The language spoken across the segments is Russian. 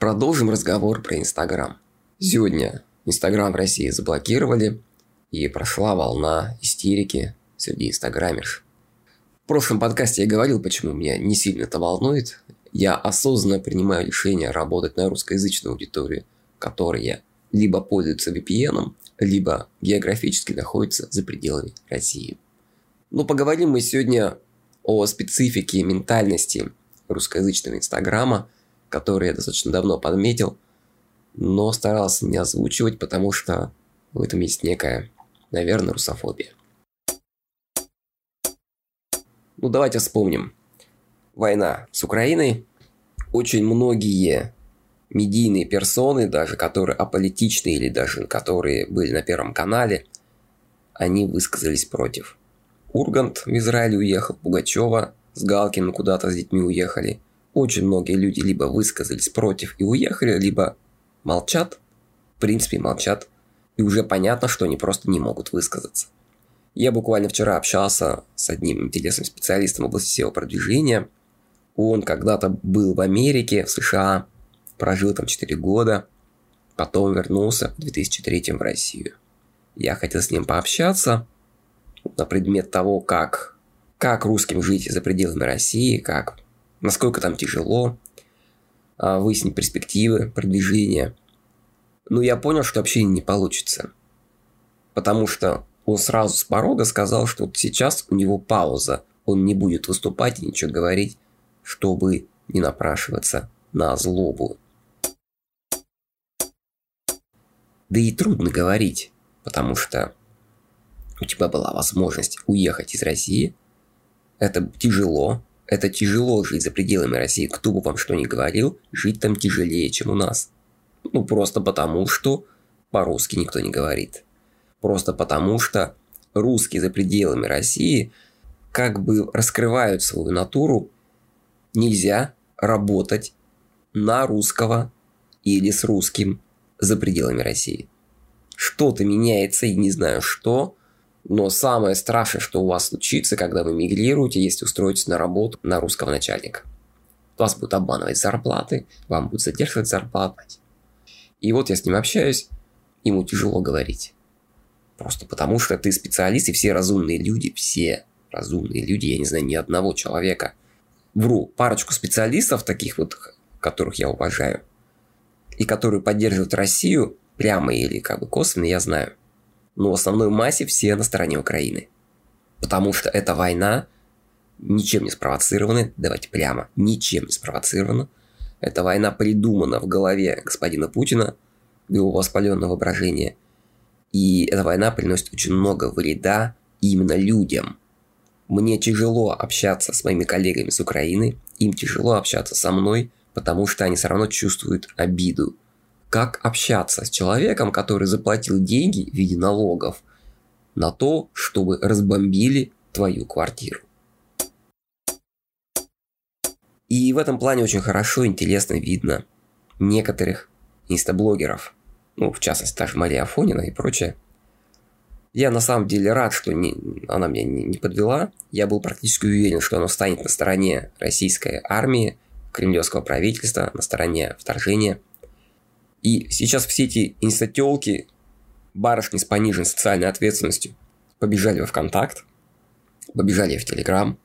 Продолжим разговор про Инстаграм. Сегодня Инстаграм в России заблокировали, и прошла волна истерики среди инстаграмерш. В прошлом подкасте я говорил, почему меня не сильно это волнует. Я осознанно принимаю решение работать на русскоязычную аудиторию, которая либо пользуется VPN, либо географически находится за пределами России. Но поговорим мы сегодня о специфике ментальности русскоязычного Инстаграма – который я достаточно давно подметил, но старался не озвучивать, потому что в этом есть некая, наверное, русофобия. Ну, давайте вспомним. Война с Украиной. Очень многие медийные персоны, даже которые аполитичные или даже которые были на Первом канале, они высказались против. Ургант в Израиль уехал, Пугачева с Галкиным куда-то с детьми уехали – очень многие люди либо высказались против и уехали, либо молчат, в принципе молчат, и уже понятно, что они просто не могут высказаться. Я буквально вчера общался с одним интересным специалистом в области SEO-продвижения. Он когда-то был в Америке, в США, прожил там 4 года, потом вернулся в 2003 в Россию. Я хотел с ним пообщаться на предмет того, как, как русским жить за пределами России, как насколько там тяжело, а, выяснить перспективы продвижения. Но я понял, что общение не получится. Потому что он сразу с порога сказал, что вот сейчас у него пауза. Он не будет выступать и ничего говорить, чтобы не напрашиваться на злобу. Да и трудно говорить, потому что у тебя была возможность уехать из России. Это тяжело, это тяжело жить за пределами России. Кто бы вам что ни говорил, жить там тяжелее, чем у нас. Ну, просто потому, что по-русски никто не говорит. Просто потому, что русские за пределами России как бы раскрывают свою натуру. Нельзя работать на русского или с русским за пределами России. Что-то меняется, и не знаю что, но самое страшное, что у вас случится, когда вы мигрируете, если устроитесь на работу на русского начальника. Вас будут обманывать зарплаты, вам будут задерживать зарплаты. И вот я с ним общаюсь, ему тяжело говорить. Просто потому, что ты специалист, и все разумные люди, все разумные люди, я не знаю ни одного человека. Вру, парочку специалистов таких вот, которых я уважаю, и которые поддерживают Россию прямо или как бы косвенно, я знаю но в основной массе все на стороне Украины. Потому что эта война ничем не спровоцирована, давайте прямо, ничем не спровоцирована. Эта война придумана в голове господина Путина, его воспаленное воображение. И эта война приносит очень много вреда именно людям. Мне тяжело общаться с моими коллегами с Украины, им тяжело общаться со мной, потому что они все равно чувствуют обиду как общаться с человеком, который заплатил деньги в виде налогов на то, чтобы разбомбили твою квартиру. И в этом плане очень хорошо, интересно видно некоторых инстаблогеров, ну, в частности, та же Мария Афонина и прочее. Я на самом деле рад, что не, она меня не, не подвела. Я был практически уверен, что она станет на стороне российской армии, кремлевского правительства, на стороне вторжения – и сейчас все эти инстателки, барышни с пониженной социальной ответственностью, побежали во ВКонтакт, побежали в Телеграм.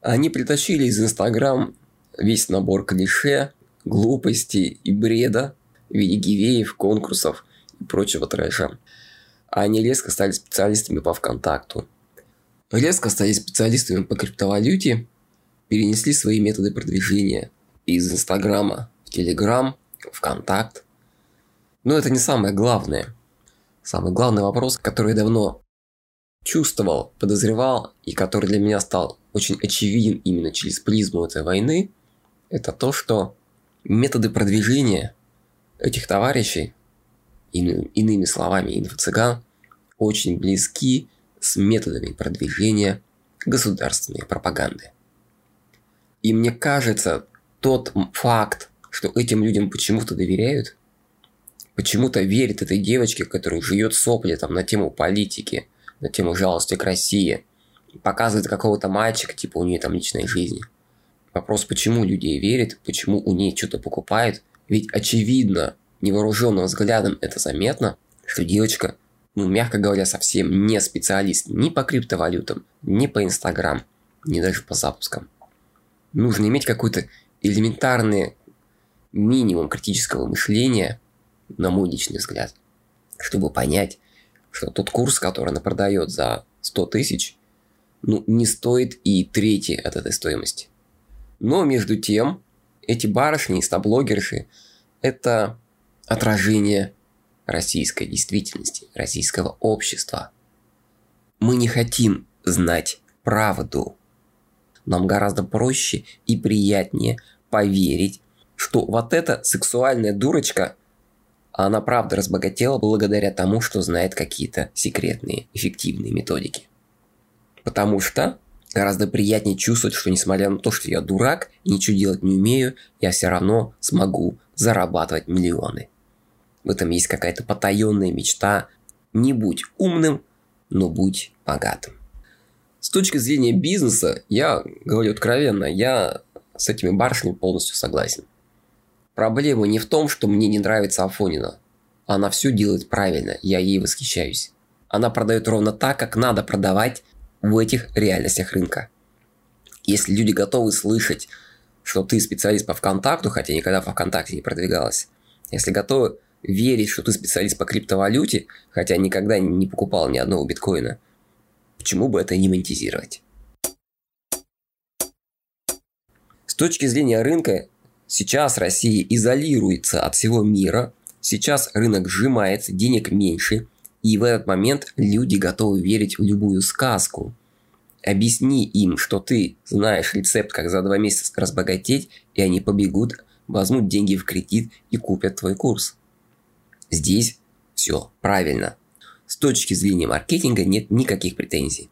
Они притащили из Инстаграм весь набор клише, глупостей и бреда в виде гивеев, конкурсов и прочего трэша. Они резко стали специалистами по ВКонтакту. Резко стали специалистами по криптовалюте, перенесли свои методы продвижения из Инстаграма в Телеграм – ВКонтакт. Но это не самое главное. Самый главный вопрос, который я давно чувствовал, подозревал и который для меня стал очень очевиден именно через призму этой войны, это то, что методы продвижения этих товарищей, иными словами, инфо-цыган, очень близки с методами продвижения государственной пропаганды. И мне кажется, тот факт, что этим людям почему-то доверяют, почему-то верят этой девочке, которая жует сопли там на тему политики, на тему жалости к России, показывает какого-то мальчика, типа у нее там личной жизни. Вопрос, почему люди верят, почему у ней что-то покупают. Ведь очевидно, невооруженным взглядом это заметно, что девочка, ну, мягко говоря, совсем не специалист ни по криптовалютам, ни по Инстаграм, ни даже по запускам. Нужно иметь какой-то элементарный минимум критического мышления, на мой личный взгляд, чтобы понять, что тот курс, который она продает за 100 тысяч, ну, не стоит и трети от этой стоимости. Но между тем, эти барышни, инстаблогерши, это отражение российской действительности, российского общества. Мы не хотим знать правду. Нам гораздо проще и приятнее поверить, что вот эта сексуальная дурочка, она правда разбогатела благодаря тому, что знает какие-то секретные, эффективные методики. Потому что гораздо приятнее чувствовать, что несмотря на то, что я дурак и ничего делать не умею, я все равно смогу зарабатывать миллионы. В этом есть какая-то потаенная мечта. Не будь умным, но будь богатым. С точки зрения бизнеса, я говорю откровенно, я с этими барышнями полностью согласен. Проблема не в том, что мне не нравится Афонина. Она все делает правильно, я ей восхищаюсь. Она продает ровно так, как надо продавать в этих реальностях рынка. Если люди готовы слышать, что ты специалист по ВКонтакту, хотя никогда по ВКонтакте не продвигалась, если готовы верить, что ты специалист по криптовалюте, хотя никогда не покупал ни одного биткоина, почему бы это не монетизировать? С точки зрения рынка, сейчас Россия изолируется от всего мира, сейчас рынок сжимается, денег меньше – и в этот момент люди готовы верить в любую сказку. Объясни им, что ты знаешь рецепт, как за два месяца разбогатеть, и они побегут, возьмут деньги в кредит и купят твой курс. Здесь все правильно. С точки зрения маркетинга нет никаких претензий.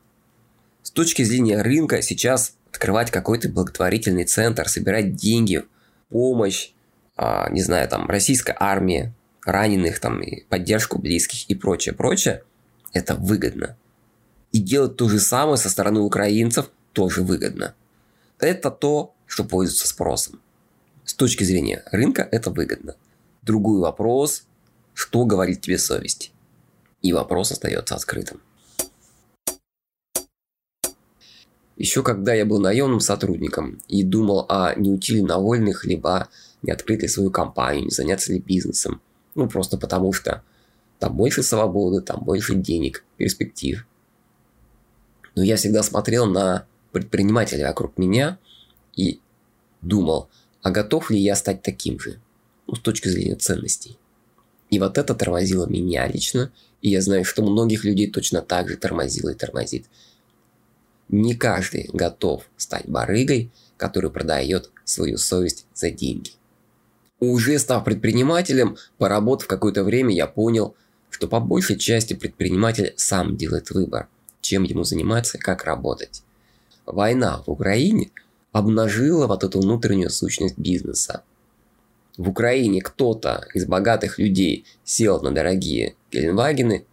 С точки зрения рынка сейчас открывать какой-то благотворительный центр, собирать деньги, помощь, а, не знаю, там, российской армии, раненых, там, и поддержку близких и прочее, прочее, это выгодно. И делать то же самое со стороны украинцев тоже выгодно. Это то, что пользуется спросом. С точки зрения рынка это выгодно. Другой вопрос, что говорит тебе совесть. И вопрос остается открытым. Еще когда я был наемным сотрудником и думал о не уйти ли на вольных, либо не открыть ли свою компанию, не заняться ли бизнесом, ну, просто потому что там больше свободы, там больше денег, перспектив. Но я всегда смотрел на предпринимателей вокруг меня и думал, а готов ли я стать таким же? Ну, с точки зрения ценностей. И вот это тормозило меня лично, и я знаю, что многих людей точно так же тормозило и тормозит. Не каждый готов стать барыгой, который продает свою совесть за деньги. Уже став предпринимателем, поработав какое-то время, я понял, что по большей части предприниматель сам делает выбор, чем ему заниматься, как работать. Война в Украине обнажила вот эту внутреннюю сущность бизнеса. В Украине кто-то из богатых людей сел на дорогие Геленвагены,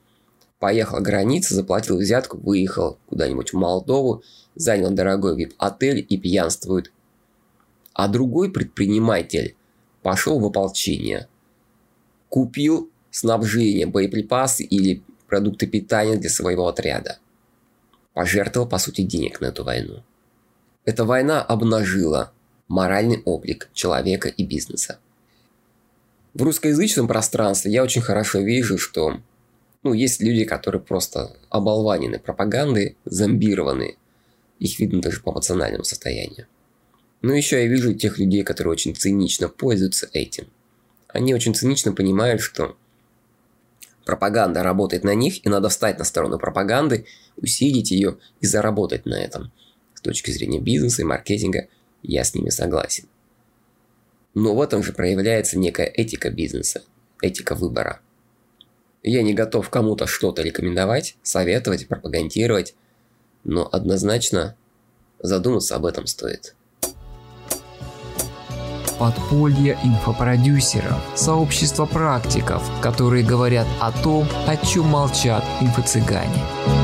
поехал к границе, заплатил взятку, выехал куда-нибудь в Молдову, занял дорогой вип-отель и пьянствует. А другой предприниматель пошел в ополчение. Купил снабжение, боеприпасы или продукты питания для своего отряда. Пожертвовал, по сути, денег на эту войну. Эта война обнажила моральный облик человека и бизнеса. В русскоязычном пространстве я очень хорошо вижу, что ну, есть люди, которые просто оболванены пропагандой, зомбированы. Их видно даже по эмоциональному состоянию. Но еще я вижу тех людей, которые очень цинично пользуются этим. Они очень цинично понимают, что пропаганда работает на них, и надо встать на сторону пропаганды, усилить ее и заработать на этом. С точки зрения бизнеса и маркетинга я с ними согласен. Но в этом же проявляется некая этика бизнеса, этика выбора. Я не готов кому-то что-то рекомендовать, советовать, пропагандировать, но однозначно задуматься об этом стоит подполье инфопродюсеров, сообщество практиков, которые говорят о том, о чем молчат инфо-цыгане.